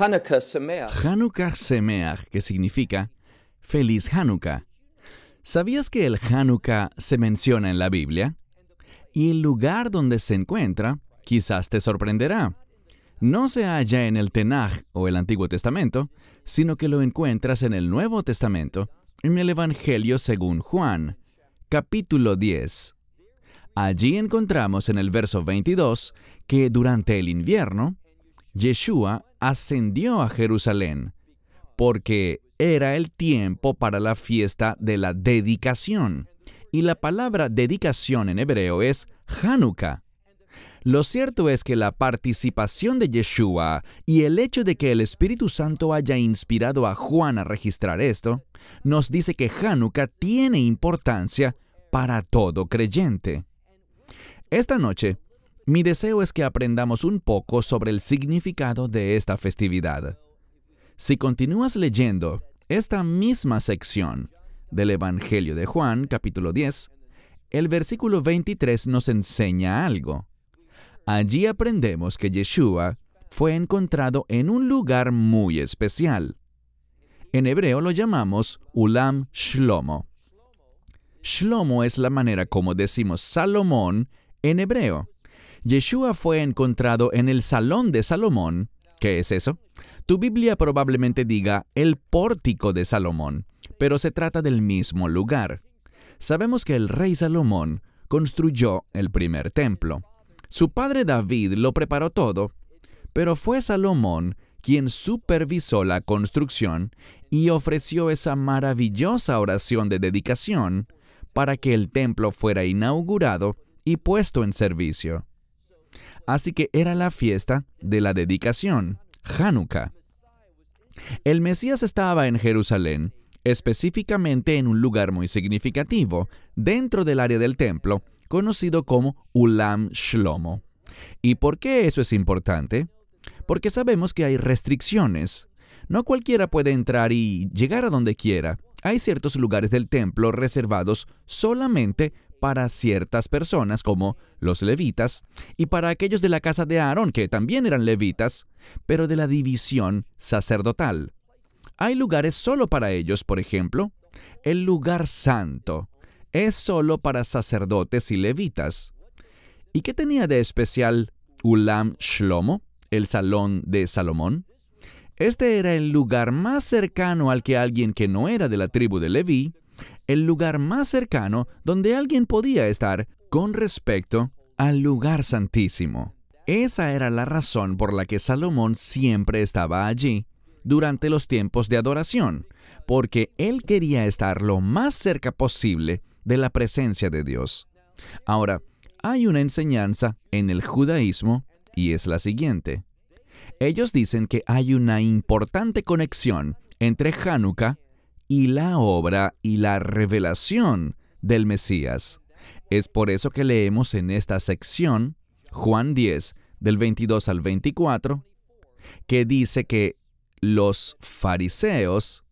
Hanukkah Sameach. Hanukkah Semeach, que significa Feliz Hanukkah. ¿Sabías que el Hanukkah se menciona en la Biblia? Y el lugar donde se encuentra quizás te sorprenderá. No se halla en el Tenaj o el Antiguo Testamento, sino que lo encuentras en el Nuevo Testamento, en el Evangelio según Juan, capítulo 10. Allí encontramos en el verso 22 que durante el invierno, Yeshua ascendió a Jerusalén, porque era el tiempo para la fiesta de la dedicación. Y la palabra dedicación en hebreo es Hanukkah. Lo cierto es que la participación de Yeshua y el hecho de que el Espíritu Santo haya inspirado a Juan a registrar esto, nos dice que Hanukkah tiene importancia para todo creyente. Esta noche, mi deseo es que aprendamos un poco sobre el significado de esta festividad. Si continúas leyendo esta misma sección del Evangelio de Juan, capítulo 10, el versículo 23 nos enseña algo. Allí aprendemos que Yeshua fue encontrado en un lugar muy especial. En hebreo lo llamamos Ulam Shlomo. Shlomo es la manera como decimos Salomón en hebreo. Yeshua fue encontrado en el salón de Salomón. ¿Qué es eso? Tu Biblia probablemente diga el pórtico de Salomón, pero se trata del mismo lugar. Sabemos que el rey Salomón construyó el primer templo. Su padre David lo preparó todo, pero fue Salomón quien supervisó la construcción y ofreció esa maravillosa oración de dedicación para que el templo fuera inaugurado y puesto en servicio. Así que era la fiesta de la dedicación, Hanukkah. El Mesías estaba en Jerusalén, específicamente en un lugar muy significativo, dentro del área del templo, conocido como Ulam Shlomo. ¿Y por qué eso es importante? Porque sabemos que hay restricciones. No cualquiera puede entrar y llegar a donde quiera. Hay ciertos lugares del templo reservados solamente para ciertas personas como los levitas y para aquellos de la casa de Aarón que también eran levitas, pero de la división sacerdotal. Hay lugares solo para ellos, por ejemplo, el lugar santo es solo para sacerdotes y levitas. ¿Y qué tenía de especial Ulam Shlomo, el salón de Salomón? Este era el lugar más cercano al que alguien que no era de la tribu de Leví el lugar más cercano donde alguien podía estar con respecto al lugar santísimo. Esa era la razón por la que Salomón siempre estaba allí durante los tiempos de adoración, porque él quería estar lo más cerca posible de la presencia de Dios. Ahora, hay una enseñanza en el judaísmo y es la siguiente. Ellos dicen que hay una importante conexión entre Hanukkah y la obra y la revelación del Mesías. Es por eso que leemos en esta sección, Juan 10, del 22 al 24, que dice que los fariseos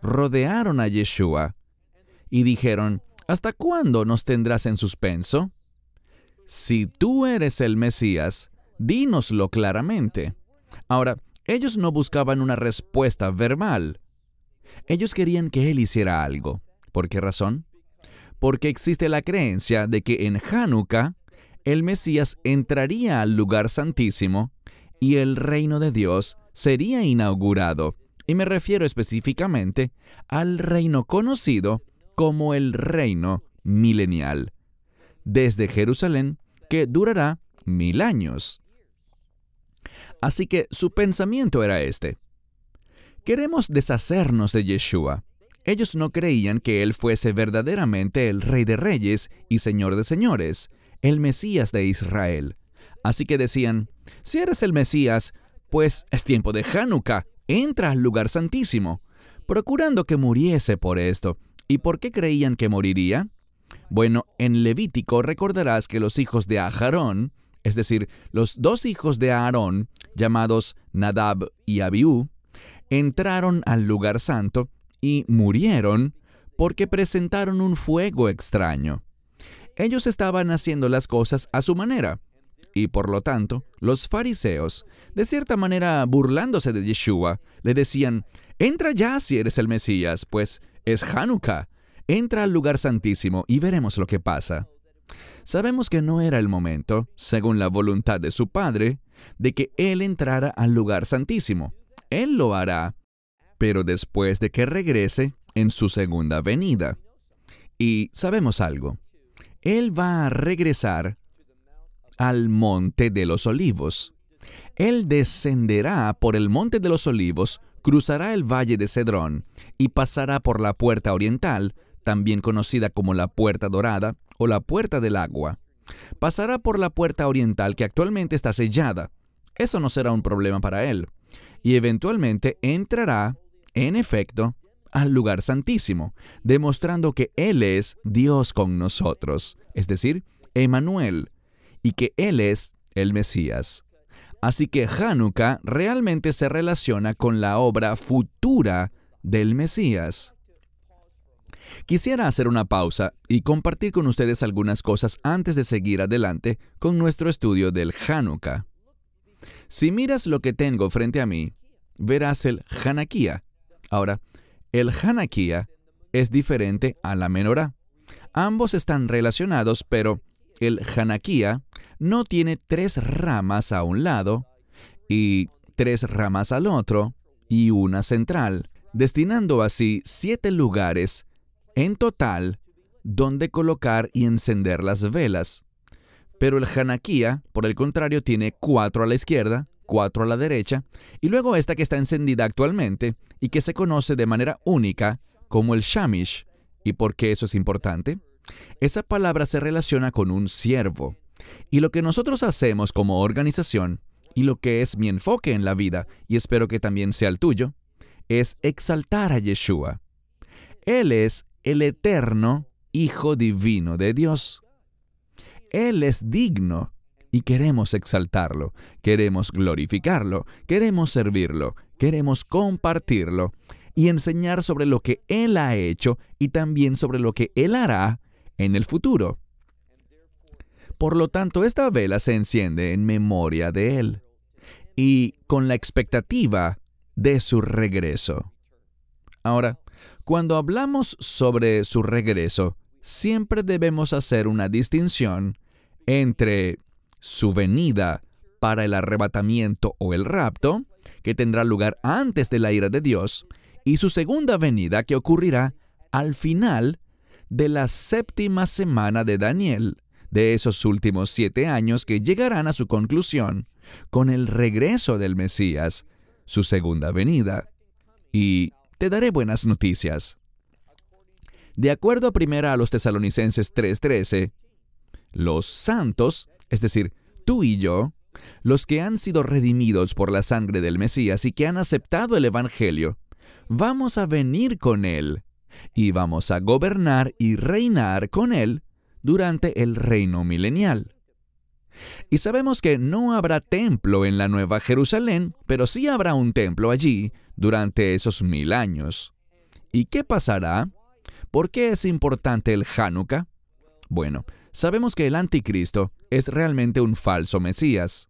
rodearon a Yeshua y dijeron, ¿hasta cuándo nos tendrás en suspenso? Si tú eres el Mesías, dínoslo claramente. Ahora, ellos no buscaban una respuesta verbal, ellos querían que él hiciera algo. ¿Por qué razón? Porque existe la creencia de que en Hanukkah el Mesías entraría al lugar santísimo y el reino de Dios sería inaugurado. Y me refiero específicamente al reino conocido como el reino milenial, desde Jerusalén, que durará mil años. Así que su pensamiento era este. Queremos deshacernos de Yeshua. Ellos no creían que Él fuese verdaderamente el Rey de Reyes y Señor de Señores, el Mesías de Israel. Así que decían, si eres el Mesías, pues es tiempo de Hanukkah, entra al lugar santísimo, procurando que muriese por esto. ¿Y por qué creían que moriría? Bueno, en Levítico recordarás que los hijos de Aharón, es decir, los dos hijos de Aarón, llamados Nadab y Abiú, entraron al lugar santo y murieron porque presentaron un fuego extraño. Ellos estaban haciendo las cosas a su manera. Y por lo tanto, los fariseos, de cierta manera burlándose de Yeshua, le decían, entra ya si eres el Mesías, pues es Hanukkah. Entra al lugar santísimo y veremos lo que pasa. Sabemos que no era el momento, según la voluntad de su Padre, de que Él entrara al lugar santísimo. Él lo hará, pero después de que regrese en su segunda venida. Y sabemos algo. Él va a regresar al monte de los olivos. Él descenderá por el monte de los olivos, cruzará el valle de Cedrón y pasará por la puerta oriental, también conocida como la puerta dorada o la puerta del agua. Pasará por la puerta oriental que actualmente está sellada. Eso no será un problema para él. Y eventualmente entrará, en efecto, al lugar santísimo, demostrando que Él es Dios con nosotros, es decir, Emanuel, y que Él es el Mesías. Así que Hanukkah realmente se relaciona con la obra futura del Mesías. Quisiera hacer una pausa y compartir con ustedes algunas cosas antes de seguir adelante con nuestro estudio del Hanukkah. Si miras lo que tengo frente a mí, verás el Hanakia. Ahora, el Hanakia es diferente a la menorá. Ambos están relacionados, pero el Hanakia no tiene tres ramas a un lado y tres ramas al otro y una central, destinando así siete lugares en total donde colocar y encender las velas. Pero el Hanakia, por el contrario, tiene cuatro a la izquierda, cuatro a la derecha, y luego esta que está encendida actualmente y que se conoce de manera única como el Shamish. ¿Y por qué eso es importante? Esa palabra se relaciona con un siervo. Y lo que nosotros hacemos como organización, y lo que es mi enfoque en la vida, y espero que también sea el tuyo, es exaltar a Yeshua. Él es el eterno Hijo Divino de Dios. Él es digno y queremos exaltarlo, queremos glorificarlo, queremos servirlo, queremos compartirlo y enseñar sobre lo que Él ha hecho y también sobre lo que Él hará en el futuro. Por lo tanto, esta vela se enciende en memoria de Él y con la expectativa de su regreso. Ahora, cuando hablamos sobre su regreso, siempre debemos hacer una distinción entre su venida para el arrebatamiento o el rapto, que tendrá lugar antes de la ira de Dios, y su segunda venida que ocurrirá al final de la séptima semana de Daniel, de esos últimos siete años que llegarán a su conclusión con el regreso del Mesías, su segunda venida. Y te daré buenas noticias. De acuerdo a primera a los tesalonicenses 3:13, los santos, es decir, tú y yo, los que han sido redimidos por la sangre del Mesías y que han aceptado el Evangelio, vamos a venir con Él y vamos a gobernar y reinar con Él durante el reino milenial. Y sabemos que no habrá templo en la Nueva Jerusalén, pero sí habrá un templo allí durante esos mil años. ¿Y qué pasará? ¿Por qué es importante el Hanukkah? Bueno, sabemos que el anticristo es realmente un falso Mesías.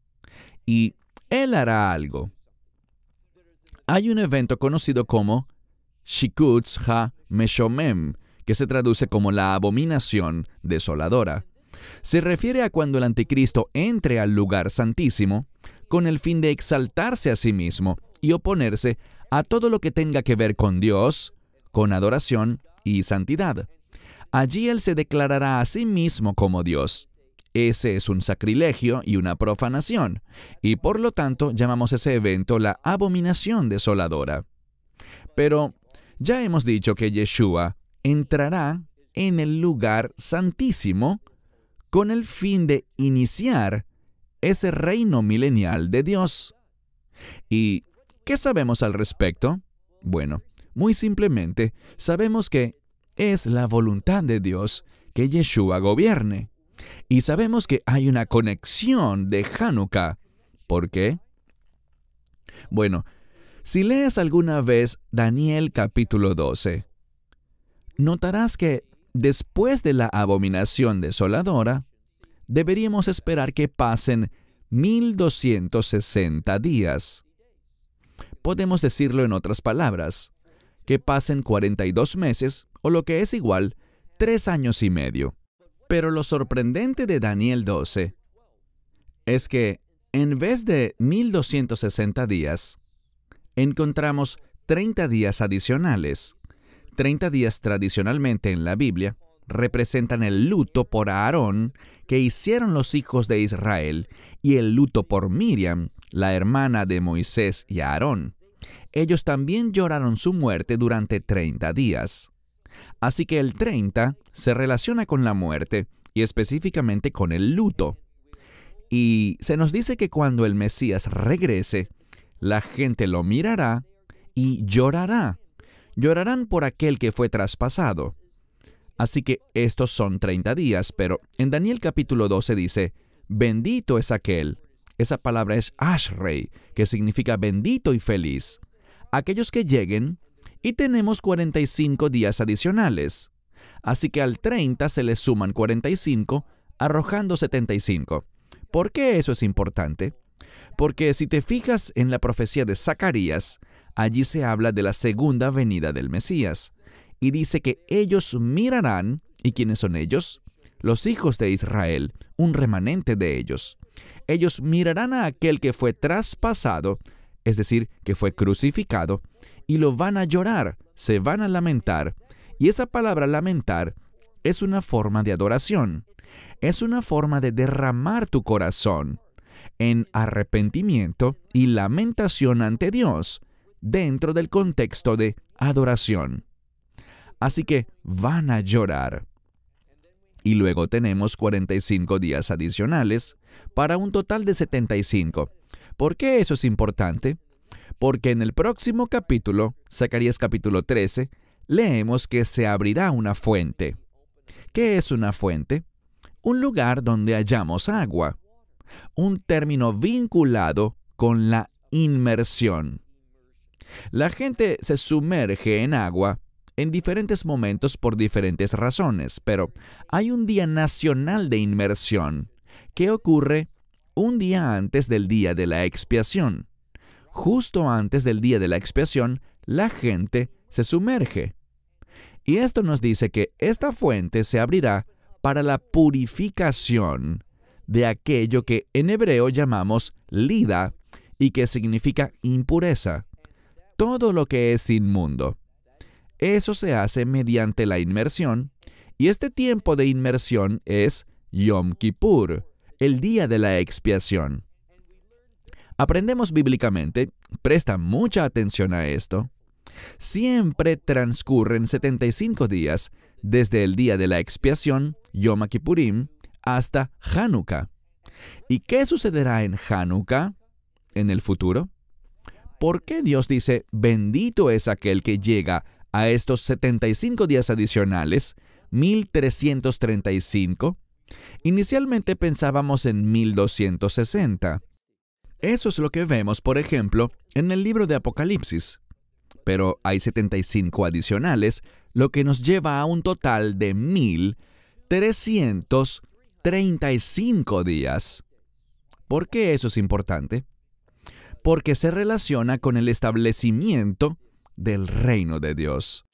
Y él hará algo. Hay un evento conocido como Shikutz Ha-Meshomem, que se traduce como la abominación desoladora. Se refiere a cuando el anticristo entre al lugar santísimo con el fin de exaltarse a sí mismo y oponerse a todo lo que tenga que ver con Dios, con adoración y santidad. Allí Él se declarará a sí mismo como Dios. Ese es un sacrilegio y una profanación, y por lo tanto llamamos ese evento la abominación desoladora. Pero ya hemos dicho que Yeshua entrará en el lugar santísimo con el fin de iniciar ese reino milenial de Dios. ¿Y qué sabemos al respecto? Bueno, muy simplemente sabemos que es la voluntad de Dios que Yeshua gobierne. Y sabemos que hay una conexión de Hanukkah. ¿Por qué? Bueno, si lees alguna vez Daniel capítulo 12, notarás que después de la abominación desoladora, deberíamos esperar que pasen 1260 días. Podemos decirlo en otras palabras, que pasen 42 meses o lo que es igual, tres años y medio. Pero lo sorprendente de Daniel 12 es que en vez de 1260 días, encontramos 30 días adicionales. 30 días tradicionalmente en la Biblia representan el luto por Aarón que hicieron los hijos de Israel y el luto por Miriam, la hermana de Moisés y Aarón. Ellos también lloraron su muerte durante 30 días. Así que el 30 se relaciona con la muerte y específicamente con el luto. Y se nos dice que cuando el Mesías regrese, la gente lo mirará y llorará. Llorarán por aquel que fue traspasado. Así que estos son 30 días, pero en Daniel capítulo 12 dice, bendito es aquel. Esa palabra es Ashrei, que significa bendito y feliz. Aquellos que lleguen, y tenemos 45 días adicionales. Así que al 30 se le suman 45, arrojando 75. ¿Por qué eso es importante? Porque si te fijas en la profecía de Zacarías, allí se habla de la segunda venida del Mesías, y dice que ellos mirarán, ¿y quiénes son ellos? Los hijos de Israel, un remanente de ellos. Ellos mirarán a aquel que fue traspasado, es decir, que fue crucificado, y lo van a llorar, se van a lamentar. Y esa palabra lamentar es una forma de adoración, es una forma de derramar tu corazón en arrepentimiento y lamentación ante Dios, dentro del contexto de adoración. Así que van a llorar. Y luego tenemos 45 días adicionales para un total de 75. ¿Por qué eso es importante? Porque en el próximo capítulo, Zacarías capítulo 13, leemos que se abrirá una fuente. ¿Qué es una fuente? Un lugar donde hallamos agua. Un término vinculado con la inmersión. La gente se sumerge en agua en diferentes momentos por diferentes razones, pero hay un día nacional de inmersión que ocurre un día antes del día de la expiación. Justo antes del día de la expiación, la gente se sumerge. Y esto nos dice que esta fuente se abrirá para la purificación de aquello que en hebreo llamamos lida y que significa impureza todo lo que es inmundo. Eso se hace mediante la inmersión, y este tiempo de inmersión es Yom Kippur, el día de la expiación. Aprendemos bíblicamente, presta mucha atención a esto, siempre transcurren 75 días desde el día de la expiación, Yom Kippurim, hasta Hanukkah. ¿Y qué sucederá en Hanukkah en el futuro? ¿por qué Dios dice, bendito es aquel que llega a estos 75 días adicionales, 1335? Inicialmente pensábamos en 1260. Eso es lo que vemos, por ejemplo, en el libro de Apocalipsis. Pero hay 75 adicionales, lo que nos lleva a un total de 1335 días. ¿Por qué eso es importante? porque se relaciona con el establecimiento del reino de Dios.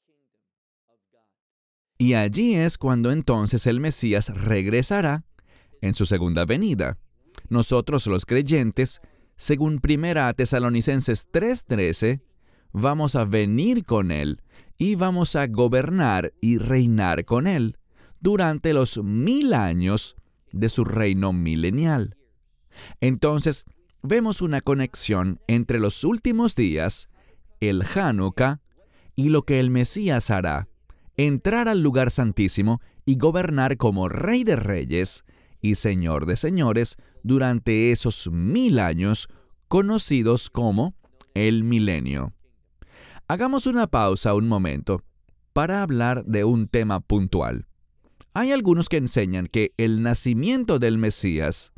Y allí es cuando entonces el Mesías regresará en su segunda venida. Nosotros los creyentes, según 1 Tesalonicenses 3:13, vamos a venir con Él y vamos a gobernar y reinar con Él durante los mil años de su reino milenial. Entonces, vemos una conexión entre los últimos días, el Hanukkah, y lo que el Mesías hará, entrar al lugar santísimo y gobernar como Rey de Reyes y Señor de Señores durante esos mil años conocidos como el milenio. Hagamos una pausa un momento para hablar de un tema puntual. Hay algunos que enseñan que el nacimiento del Mesías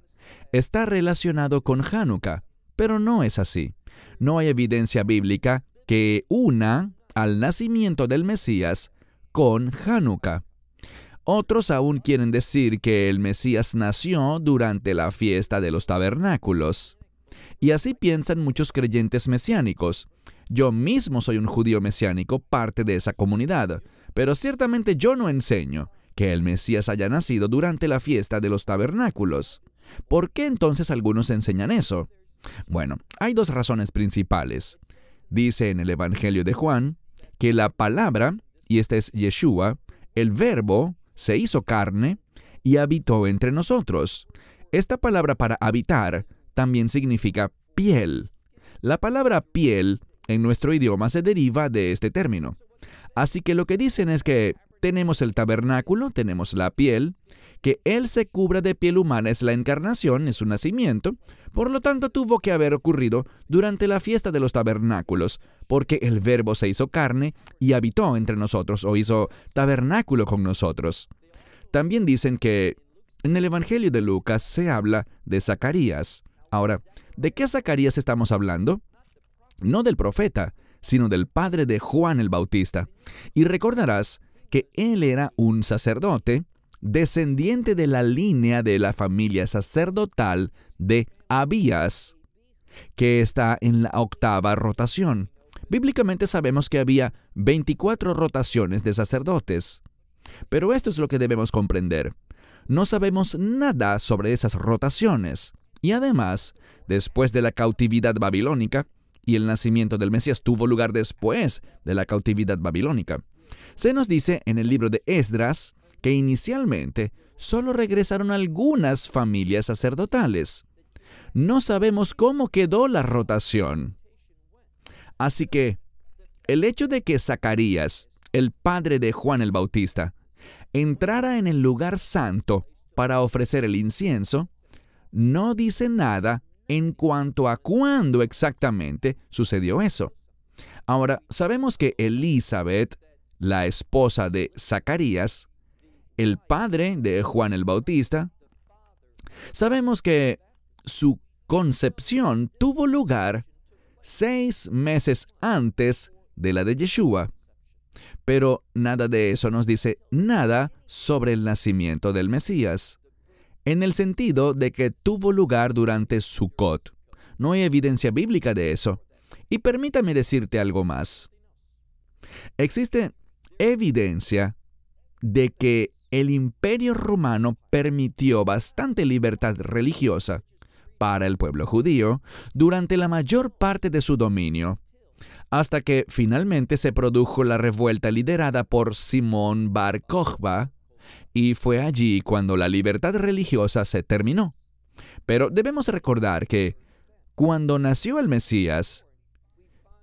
está relacionado con Hanukkah, pero no es así. No hay evidencia bíblica que una al nacimiento del Mesías con Hanukkah. Otros aún quieren decir que el Mesías nació durante la fiesta de los tabernáculos. Y así piensan muchos creyentes mesiánicos. Yo mismo soy un judío mesiánico, parte de esa comunidad, pero ciertamente yo no enseño que el Mesías haya nacido durante la fiesta de los tabernáculos. ¿Por qué entonces algunos enseñan eso? Bueno, hay dos razones principales. Dice en el Evangelio de Juan que la palabra, y este es Yeshua, el verbo, se hizo carne y habitó entre nosotros. Esta palabra para habitar también significa piel. La palabra piel en nuestro idioma se deriva de este término. Así que lo que dicen es que tenemos el tabernáculo, tenemos la piel, que Él se cubra de piel humana es la encarnación, es su nacimiento, por lo tanto tuvo que haber ocurrido durante la fiesta de los tabernáculos, porque el Verbo se hizo carne y habitó entre nosotros o hizo tabernáculo con nosotros. También dicen que en el Evangelio de Lucas se habla de Zacarías. Ahora, ¿de qué Zacarías estamos hablando? No del profeta, sino del padre de Juan el Bautista. Y recordarás que él era un sacerdote, descendiente de la línea de la familia sacerdotal de Abías, que está en la octava rotación. Bíblicamente sabemos que había 24 rotaciones de sacerdotes. Pero esto es lo que debemos comprender. No sabemos nada sobre esas rotaciones. Y además, después de la cautividad babilónica, y el nacimiento del Mesías tuvo lugar después de la cautividad babilónica. Se nos dice en el libro de Esdras que inicialmente solo regresaron algunas familias sacerdotales. No sabemos cómo quedó la rotación. Así que el hecho de que Zacarías, el padre de Juan el Bautista, entrara en el lugar santo para ofrecer el incienso, no dice nada en cuanto a cuándo exactamente sucedió eso. Ahora, sabemos que Elizabeth, la esposa de Zacarías, el padre de Juan el Bautista, sabemos que su concepción tuvo lugar seis meses antes de la de Yeshua. Pero nada de eso nos dice nada sobre el nacimiento del Mesías en el sentido de que tuvo lugar durante Sukkot. No hay evidencia bíblica de eso. Y permítame decirte algo más. Existe evidencia de que el imperio romano permitió bastante libertad religiosa para el pueblo judío durante la mayor parte de su dominio, hasta que finalmente se produjo la revuelta liderada por Simón Bar Kokhba, y fue allí cuando la libertad religiosa se terminó. Pero debemos recordar que cuando nació el Mesías,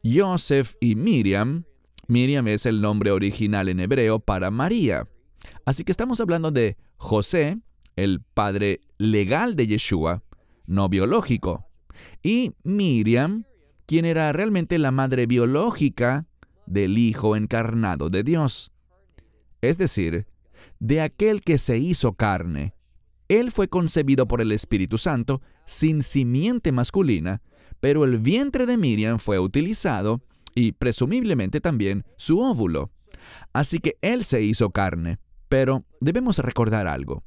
Joseph y Miriam, Miriam es el nombre original en hebreo para María. Así que estamos hablando de José, el padre legal de Yeshua, no biológico, y Miriam, quien era realmente la madre biológica del Hijo encarnado de Dios. Es decir, de aquel que se hizo carne. Él fue concebido por el Espíritu Santo sin simiente masculina, pero el vientre de Miriam fue utilizado y presumiblemente también su óvulo. Así que Él se hizo carne. Pero debemos recordar algo.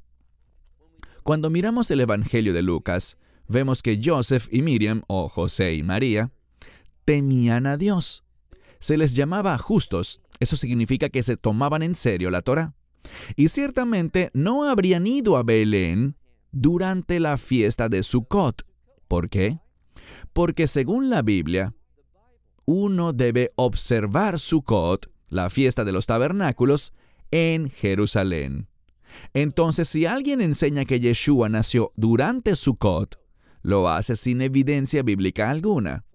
Cuando miramos el Evangelio de Lucas, vemos que Joseph y Miriam, o José y María, temían a Dios. Se les llamaba justos. Eso significa que se tomaban en serio la Torah. Y ciertamente no habrían ido a Belén durante la fiesta de Sukkot. ¿Por qué? Porque según la Biblia, uno debe observar Sukkot, la fiesta de los tabernáculos, en Jerusalén. Entonces, si alguien enseña que Yeshua nació durante Sukkot, lo hace sin evidencia bíblica alguna.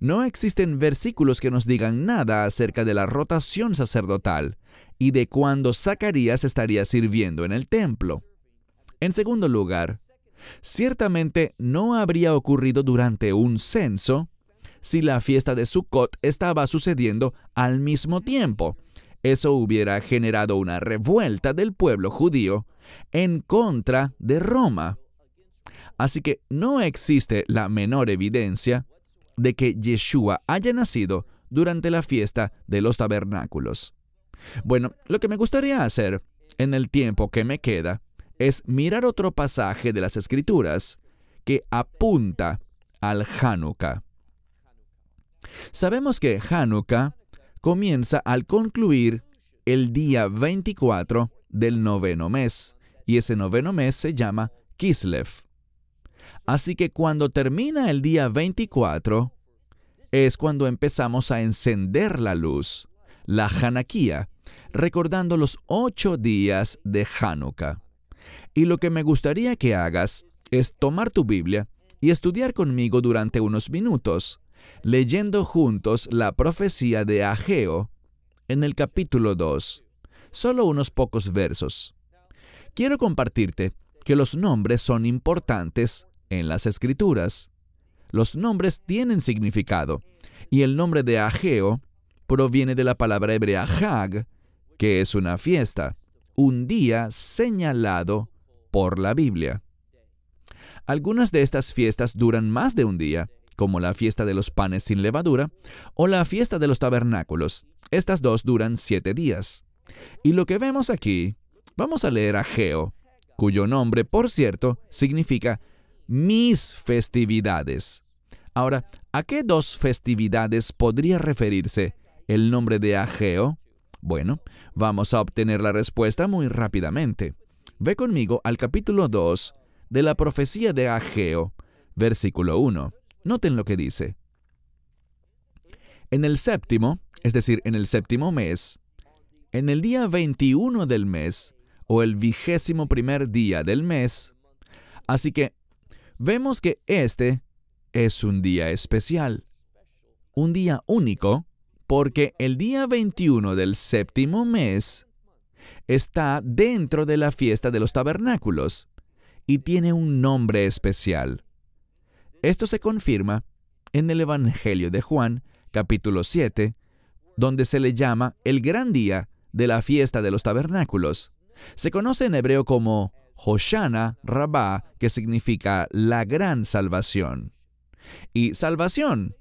No existen versículos que nos digan nada acerca de la rotación sacerdotal, y de cuándo Zacarías estaría sirviendo en el templo. En segundo lugar, ciertamente no habría ocurrido durante un censo si la fiesta de Sukkot estaba sucediendo al mismo tiempo. Eso hubiera generado una revuelta del pueblo judío en contra de Roma. Así que no existe la menor evidencia de que Yeshua haya nacido durante la fiesta de los tabernáculos. Bueno, lo que me gustaría hacer en el tiempo que me queda es mirar otro pasaje de las Escrituras que apunta al Hanukkah. Sabemos que Hanukkah comienza al concluir el día 24 del noveno mes, y ese noveno mes se llama Kislev. Así que cuando termina el día 24, es cuando empezamos a encender la luz, la Hanakia, recordando los ocho días de Hanukkah. Y lo que me gustaría que hagas es tomar tu Biblia y estudiar conmigo durante unos minutos, leyendo juntos la profecía de Ageo en el capítulo 2, solo unos pocos versos. Quiero compartirte que los nombres son importantes en las escrituras. Los nombres tienen significado, y el nombre de Ageo proviene de la palabra hebrea Hag, que es una fiesta, un día señalado por la Biblia. Algunas de estas fiestas duran más de un día, como la fiesta de los panes sin levadura o la fiesta de los tabernáculos. Estas dos duran siete días. Y lo que vemos aquí, vamos a leer a Geo, cuyo nombre, por cierto, significa mis festividades. Ahora, ¿a qué dos festividades podría referirse el nombre de Ageo? Bueno, vamos a obtener la respuesta muy rápidamente. Ve conmigo al capítulo 2 de la profecía de Ageo, versículo 1. Noten lo que dice. En el séptimo, es decir, en el séptimo mes, en el día 21 del mes, o el vigésimo primer día del mes, así que vemos que este es un día especial, un día único, porque el día 21 del séptimo mes está dentro de la fiesta de los tabernáculos y tiene un nombre especial. Esto se confirma en el Evangelio de Juan, capítulo 7, donde se le llama el gran día de la fiesta de los tabernáculos. Se conoce en hebreo como Hoshana Rabá, que significa la gran salvación. Y salvación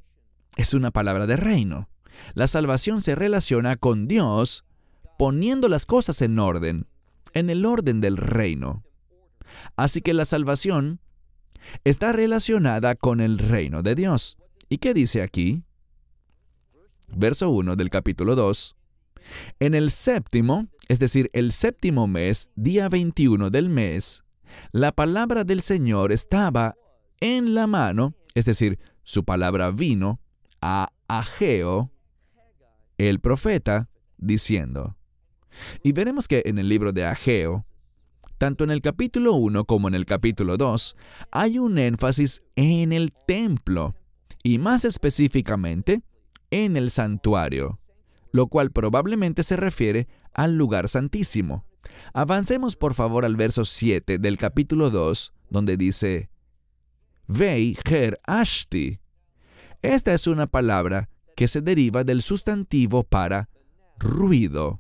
es una palabra de reino. La salvación se relaciona con Dios poniendo las cosas en orden, en el orden del reino. Así que la salvación está relacionada con el reino de Dios. ¿Y qué dice aquí? Verso 1 del capítulo 2. En el séptimo, es decir, el séptimo mes, día 21 del mes, la palabra del Señor estaba en la mano, es decir, su palabra vino a Ageo, el profeta, diciendo. Y veremos que en el libro de Ageo, tanto en el capítulo 1 como en el capítulo 2, hay un énfasis en el templo, y más específicamente en el santuario, lo cual probablemente se refiere al lugar santísimo. Avancemos por favor al verso 7 del capítulo 2, donde dice, Vei Ger Ashti. Esta es una palabra que se deriva del sustantivo para ruido.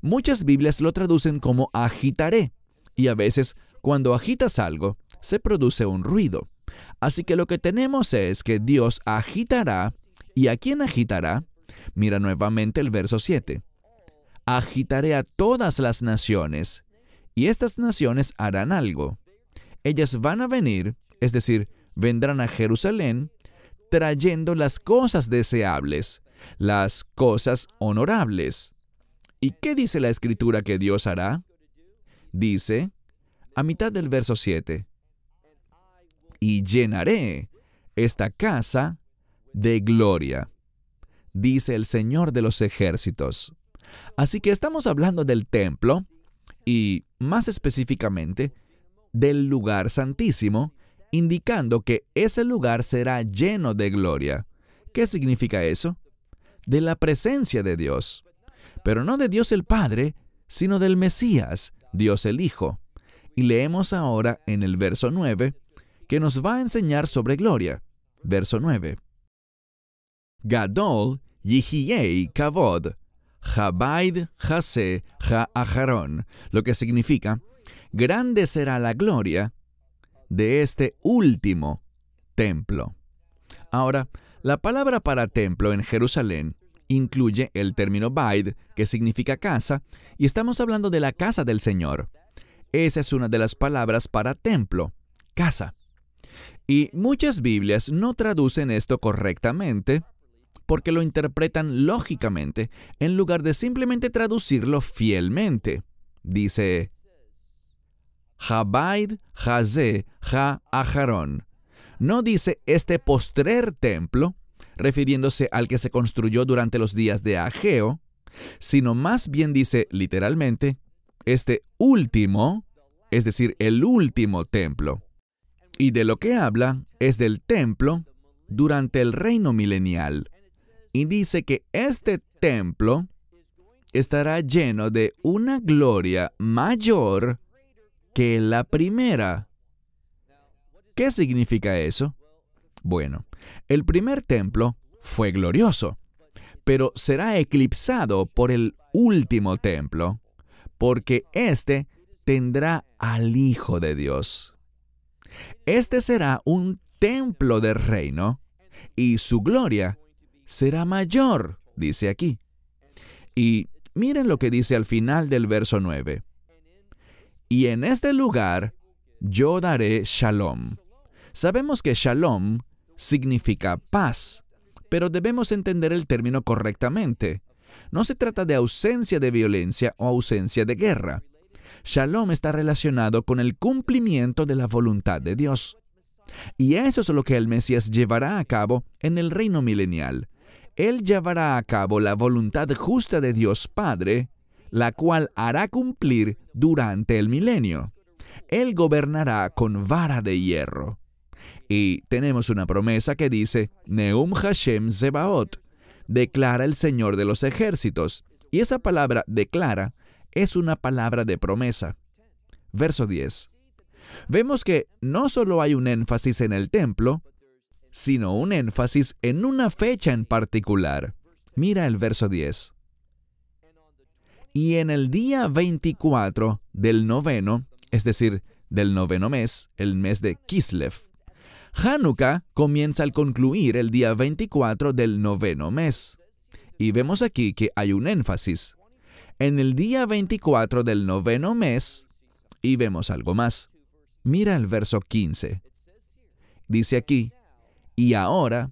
Muchas Biblias lo traducen como agitaré, y a veces cuando agitas algo, se produce un ruido. Así que lo que tenemos es que Dios agitará, ¿y a quién agitará? Mira nuevamente el verso 7. Agitaré a todas las naciones, y estas naciones harán algo. Ellas van a venir, es decir, vendrán a Jerusalén, trayendo las cosas deseables, las cosas honorables. ¿Y qué dice la escritura que Dios hará? Dice, a mitad del verso 7, y llenaré esta casa de gloria, dice el Señor de los ejércitos. Así que estamos hablando del templo y, más específicamente, del lugar santísimo, indicando que ese lugar será lleno de gloria. ¿Qué significa eso? De la presencia de Dios pero no de Dios el Padre, sino del Mesías, Dios el Hijo. Y leemos ahora en el verso 9, que nos va a enseñar sobre gloria. Verso 9. Gadol yihiei kavod, habaid hase ha aharon, lo que significa, grande será la gloria de este último templo. Ahora, la palabra para templo en Jerusalén incluye el término Baid, que significa casa, y estamos hablando de la casa del Señor. Esa es una de las palabras para templo, casa. Y muchas Biblias no traducen esto correctamente porque lo interpretan lógicamente en lugar de simplemente traducirlo fielmente. Dice Habaid Haze Ha Aharon. No dice este postrer templo, refiriéndose al que se construyó durante los días de Ageo, sino más bien dice literalmente este último, es decir, el último templo. Y de lo que habla es del templo durante el reino milenial. Y dice que este templo estará lleno de una gloria mayor que la primera. ¿Qué significa eso? Bueno, el primer templo fue glorioso, pero será eclipsado por el último templo, porque éste tendrá al Hijo de Dios. Este será un templo del reino, y su gloria será mayor, dice aquí. Y miren lo que dice al final del verso 9. Y en este lugar yo daré shalom. Sabemos que shalom significa paz, pero debemos entender el término correctamente. No se trata de ausencia de violencia o ausencia de guerra. Shalom está relacionado con el cumplimiento de la voluntad de Dios. Y eso es lo que el Mesías llevará a cabo en el reino milenial. Él llevará a cabo la voluntad justa de Dios Padre, la cual hará cumplir durante el milenio. Él gobernará con vara de hierro. Y tenemos una promesa que dice, Neum Hashem Zebaot, declara el Señor de los ejércitos. Y esa palabra declara es una palabra de promesa. Verso 10. Vemos que no solo hay un énfasis en el templo, sino un énfasis en una fecha en particular. Mira el verso 10. Y en el día 24 del noveno, es decir, del noveno mes, el mes de Kislev, Hanukkah comienza al concluir el día 24 del noveno mes. Y vemos aquí que hay un énfasis. En el día 24 del noveno mes, y vemos algo más. Mira el verso 15. Dice aquí, y ahora,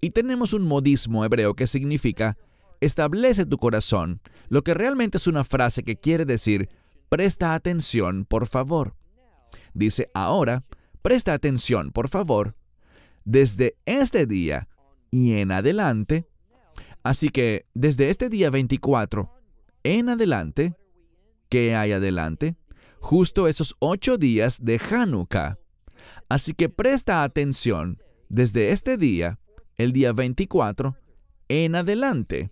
y tenemos un modismo hebreo que significa, establece tu corazón, lo que realmente es una frase que quiere decir, presta atención, por favor. Dice ahora, Presta atención, por favor, desde este día y en adelante. Así que desde este día 24 en adelante, ¿qué hay adelante? Justo esos ocho días de Hanukkah. Así que presta atención desde este día, el día 24, en adelante.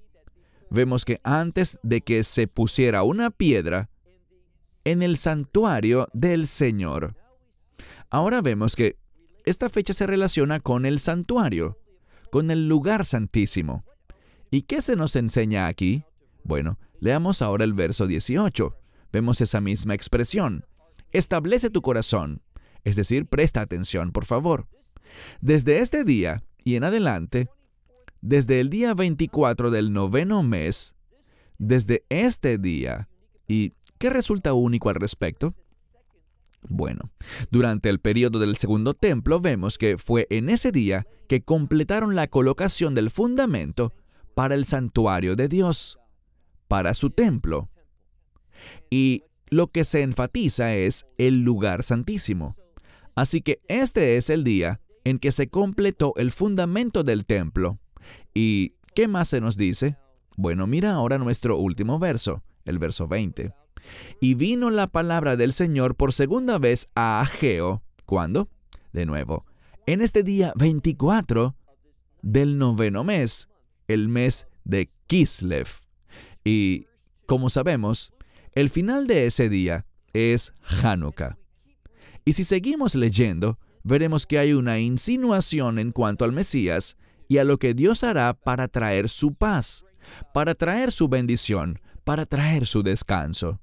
Vemos que antes de que se pusiera una piedra en el santuario del Señor, Ahora vemos que esta fecha se relaciona con el santuario, con el lugar santísimo. ¿Y qué se nos enseña aquí? Bueno, leamos ahora el verso 18. Vemos esa misma expresión. Establece tu corazón, es decir, presta atención, por favor. Desde este día y en adelante, desde el día 24 del noveno mes, desde este día, ¿y qué resulta único al respecto? Bueno, durante el periodo del segundo templo vemos que fue en ese día que completaron la colocación del fundamento para el santuario de Dios, para su templo. Y lo que se enfatiza es el lugar santísimo. Así que este es el día en que se completó el fundamento del templo. ¿Y qué más se nos dice? Bueno, mira ahora nuestro último verso, el verso 20. Y vino la palabra del Señor por segunda vez a Ageo. ¿Cuándo? De nuevo, en este día 24 del noveno mes, el mes de Kislev. Y, como sabemos, el final de ese día es Hanukkah. Y si seguimos leyendo, veremos que hay una insinuación en cuanto al Mesías y a lo que Dios hará para traer su paz, para traer su bendición, para traer su descanso.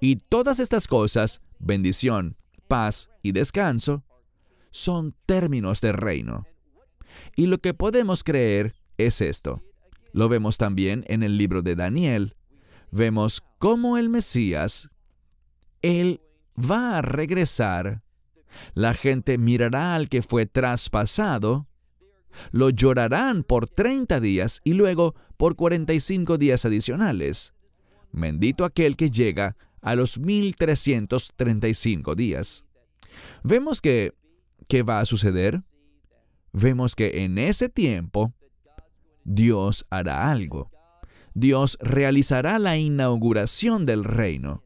Y todas estas cosas, bendición, paz y descanso, son términos del reino. Y lo que podemos creer es esto. Lo vemos también en el libro de Daniel. Vemos cómo el Mesías, Él va a regresar. La gente mirará al que fue traspasado, lo llorarán por 30 días y luego por 45 días adicionales. Bendito aquel que llega a los 1335 días. Vemos que, ¿qué va a suceder? Vemos que en ese tiempo Dios hará algo. Dios realizará la inauguración del reino.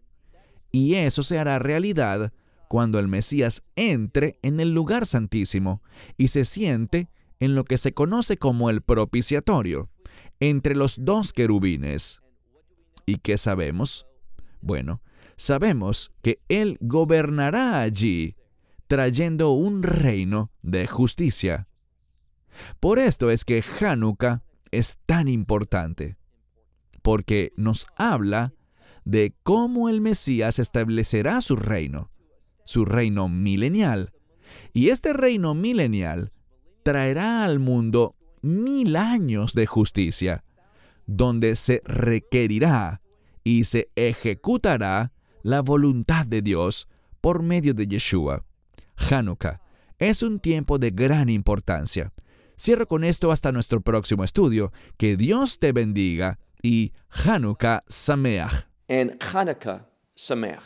Y eso se hará realidad cuando el Mesías entre en el lugar santísimo y se siente en lo que se conoce como el propiciatorio, entre los dos querubines. ¿Y qué sabemos? Bueno, sabemos que Él gobernará allí, trayendo un reino de justicia. Por esto es que Hanukkah es tan importante, porque nos habla de cómo el Mesías establecerá su reino, su reino milenial. Y este reino milenial traerá al mundo mil años de justicia, donde se requerirá y se ejecutará la voluntad de Dios por medio de Yeshua. Hanukkah es un tiempo de gran importancia Cierro con esto hasta nuestro próximo estudio. Que Dios te bendiga y Hanukkah Sameach. En Hanukkah Sameach.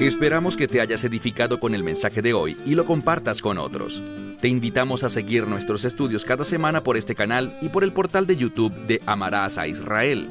Esperamos que te hayas edificado con el mensaje de hoy y lo compartas con otros. Te invitamos a seguir nuestros estudios cada semana por este canal y por el portal de YouTube de Amarás a Israel.